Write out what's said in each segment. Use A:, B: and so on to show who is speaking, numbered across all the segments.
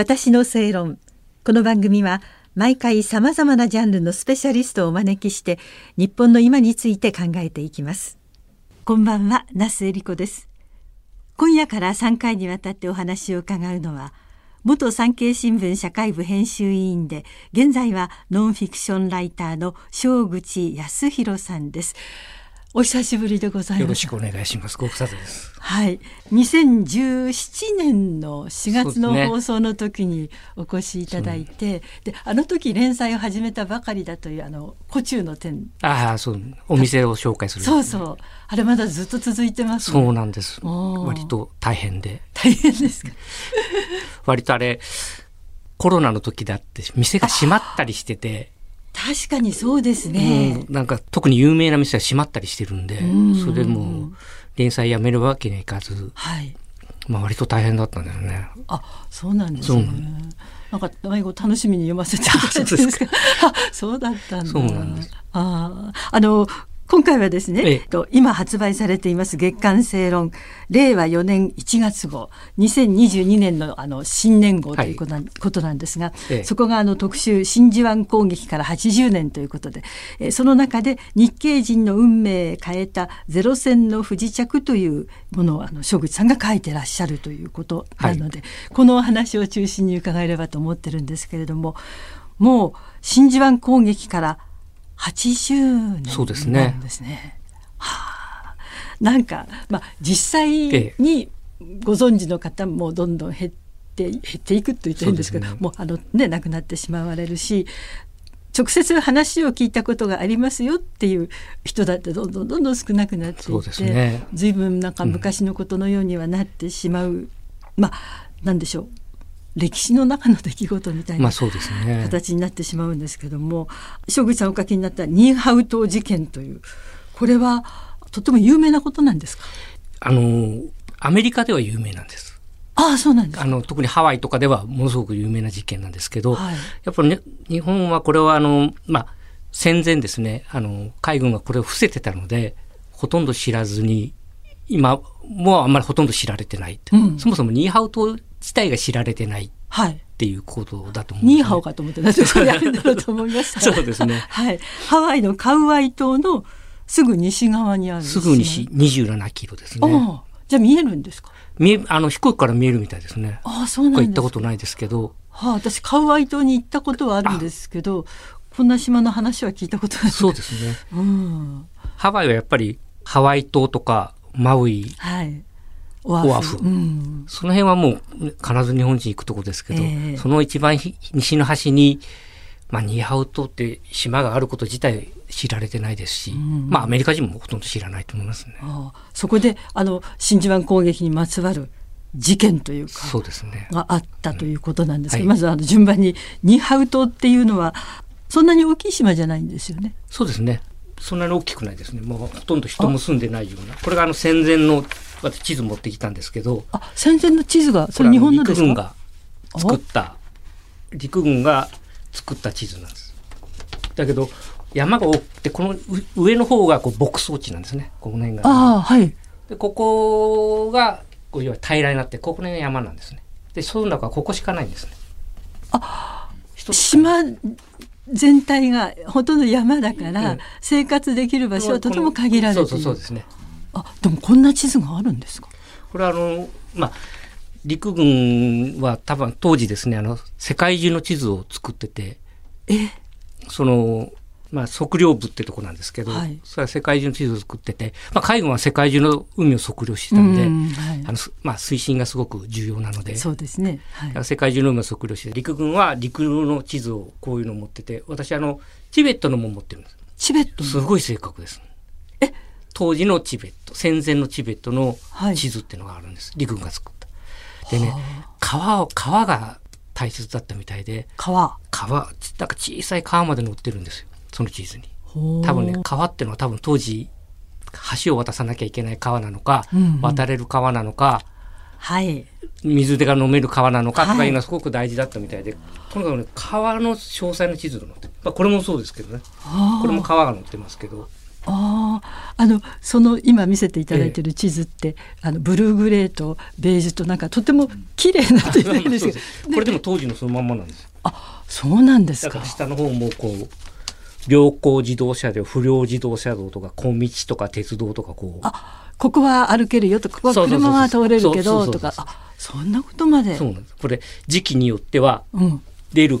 A: 私の正論。この番組は毎回さまざまなジャンルのスペシャリストをお招きして日本の今について考えていきます。こんばんは那須恵理子です。今夜から3回にわたってお話を伺うのは元産経新聞社会部編集委員で現在はノンフィクションライターの正口康弘さんです。お久しぶりでございます。
B: よろしくお願いします。ご無沙汰です。
A: はい、2017年の4月の放送の時にお越しいただいて、で、ね、あの時連載を始めたばかりだというあの古中の点。
B: ああ、そう、お店を紹介する、
A: そうそう、あれまだずっと続いてます、
B: ね、そうなんです。割と大変で。
A: 大変ですか？
B: 割とあれ。コロナの時だって店が閉まったりしてて
A: 確かにそうですね、
B: うん、なんか特に有名な店は閉まったりしてるんで、それでも連載やめるわけにはいかず、はい、まあ割と大変だったんだよね。
A: あ、そうなんですね。なんか最後楽しみに読ませていただいてですか。あ、そうだったんだ。
B: そうなんです。
A: ああ、あの今回はですね、ええ、今発売されています月刊正論。令和4年1月号。2022年のあの新年号ということなはい、ことなんですが、え、そこがあの特集真珠湾攻撃から80年ということで、えその中で日系人の運命変えたゼロ戦の不時着というものをあの小口さんが書いてらっしゃるということなので、はい、このお話を中心に伺えればと思ってるんですけれどももう真珠湾攻撃から80年そうですね。ですね。はあ、なんか、まあ、実際にご存知の方もどんどん減って減っていくと言ってるんですけど、ね、もうあのね亡くなってしまわれるし直接話を聞いたことがありますよっていう人だってどんどんどんどん少なくなっていって、ね、随分なんか昔のことのようにはなってしまう、うん、まあなんでしょう歴史の中の出来事みたいな形になってしまうんですけども、正口さんお書きになったニーハウ島事件というこれはとても有名なことなんですか？
B: あのアメリカでは有名なんです。
A: ああそうなんです。
B: あの特にハワイとかではものすごく有名な事件なんですけど、はい、やっぱりね日本はこれはあのまあ戦前ですねあの海軍がこれを伏せてたのでほとんど知らずに今もうあんまりほとんど知られてない、うん、そもそもニーハウ島自体が知られてないっていうことだと思う、
A: ね、ニーハオかと思ってなぜそれあるんだろうと思いました
B: そうですね、
A: はい、ハワイのカウアイ島のすぐ西側にある、ね、
B: すぐ西27キロですね。
A: じゃあ見えるんですか？
B: 見えあの飛行機から見えるみたいですね。
A: あそうなん
B: 行ったことないですけど。
A: はあ、私カウアイ島に行ったことはあるんですけどこんな島の話は聞いたことない。
B: そうですね、うん、ハワイはやっぱりハワイ島とかマウイ、はい、オアフ、うん、その辺はもう必ず日本人行くとこですけど、えー、その一番西の端に、まあ、ニーハウ島って島があること自体知られてないですし、うん、まあアメリカ人もほとんど知らないと思いますね。あ
A: そこであの真珠湾攻撃にまつわる事件というか
B: そうですね。
A: があったということなんですけど、うんはい、まずあの順番にニーハウ島っていうのはそんなに大きい島じゃないんですよね。
B: そうですね。そんなに大きくないですね。もうほとんど人も住んでないような。これがあの戦前の私地図持ってきたんですけど。
A: あ戦前の地図がそれ日本のです
B: か？陸軍が作った。陸軍が作った地図なんです。だけど山が多くてこの上の方がこう牧草地なんですね。この辺が、
A: ああはい。
B: でここがこう要は平らになってここが山なんですね。でその中はここしかないんですね。
A: あ島全体がほとんど山だから、生活できる場所はとても限られている、
B: そうそうそうですね。
A: あでもこんな地図があるんですか？
B: これはあのまあ陸軍は多分当時ですねあの世界中の地図を作ってて
A: え。
B: そのまあ、測量部ってとこなんですけど、はい、それは世界中の地図を作ってて、まあ、海軍は世界中の海を測量してたんで、んはい、あのまあ、推進がすごく重要なので
A: そうですね、
B: はい、世界中の海を測量して陸軍は陸の地図をこういうのを持ってて私あのチベットのも持ってるんです。
A: チベット
B: すごい正確です。
A: え？
B: 当時のチベット戦前のチベットの地図っていうのがあるんです、はい、陸軍が作った。でね川を川が大切だったみたいで
A: 川。
B: 川なんか小さい川まで載ってるんですよその地図に。多分ね川っていうのは多分当時橋を渡さなきゃいけない川なのか、うんうん、渡れる川なのか、
A: はい、
B: 水が飲める川なのかとかいうのはすごく大事だったみたいで、はい、とにかくね川の詳細な地図が載ってまあ、これもそうですけどね。これも川が載ってますけど。
A: あああのその今見せていただいている地図って、ええ、あのブルーグレーとベージュとなんかとても綺麗なっていうんですけど、
B: これでも当時のそのまんまなんです
A: あそうなんですか。
B: 下の方もこう良好自動車道不良自動車道とか小道とか鉄道とかこう。
A: あここは歩けるよとかここは車は通れるけどとか。あそんなことまで。
B: そうなんです。これ時期によっては出る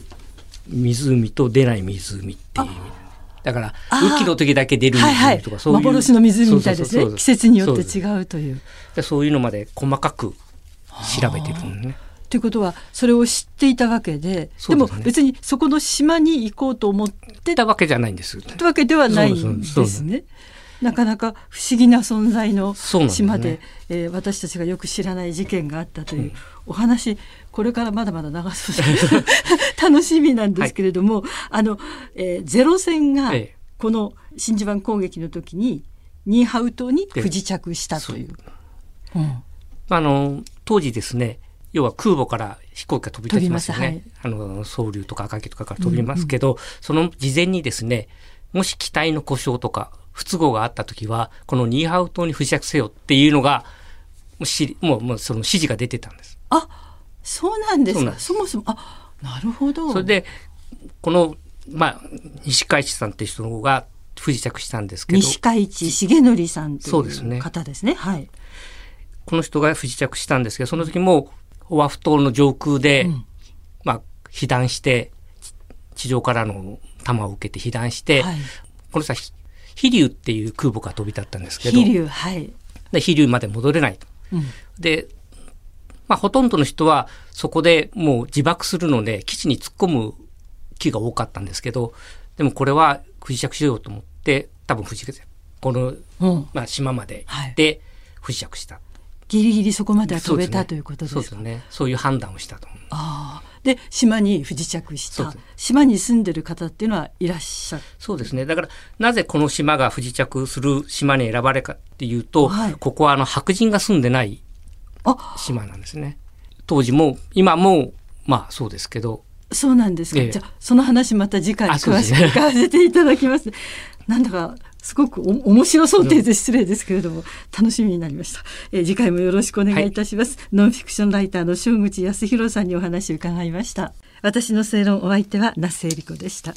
B: 湖と出ない湖っていう。意味だから雨季の時だけ出る湖とかそういう、
A: 幻の湖みたいですね。季節によって違うという。
B: そういうのまで細かく調べてるんね。
A: ということはそれを知っていたわけで、ね、でも別にそこの島に行こうと思って
B: たわけじゃないんです。
A: ってわけではないんですね。なかなか不思議な存在の島でで、ね。えー、私たちがよく知らない事件があったというお話、うん、これからまだまだ長そう 楽しみなんですけれども、はい、あの、えー、ゼロ戦がこの真珠湾攻撃の時にニーハウ島に不時着したという。
B: うん、あの当時ですね要は空母から飛行機が飛び立ちますよね。はい、あの、総流とか赤城とかから飛びますけど、うんうん、その事前にですね、もし機体の故障とか不都合があった時は、このニーハウ島に不時着せよっていうのが、もうしもうもうその指示が出てたんです。
A: あそうなんですか。そもそも、あなるほど。
B: それで、この、まあ、西海地さんっていう人が不時着したんですけど。
A: 西海地重則さんという方ですね。はい。
B: この人が不時着したんですけど、その時もオアフ島の上空で、うん、まあ、被弾して、地上からの弾を受けて被弾して、はい、このさ、飛竜っていう空母が飛び立ったんですけど、
A: 飛竜、はい。
B: で、飛竜まで戻れないと。うん、で、まあ、ほとんどの人はそこでもう自爆するので、基地に突っ込む気が多かったんですけど、でもこれは不時着しようと思って、多分不時着、この、うん、まあ、島まで行って不時着した。はい
A: ギリギリそこまでは飛べた、ね、ということですか？
B: そうですね。そういう判断をしたと
A: あで島に不時着した。島に住んでる方っていうのはいらっしゃる。
B: そうですね。だからなぜこの島が不時着する島に選ばれかっていうと、はい、ここはあの白人が住んでない島なんですね。当時も今もまあそうですけど。
A: そうなんですか、ええ、じゃあその話また次回詳しく聞かせていただきます。なんだかすごくお面白そうって失礼ですけれども、楽しみになりました、えー、次回もよろしくお願いいたします、はい、ノンフィクションライターの正口康弘さんにお話を伺いました。私の正論お相手は那須恵理子でした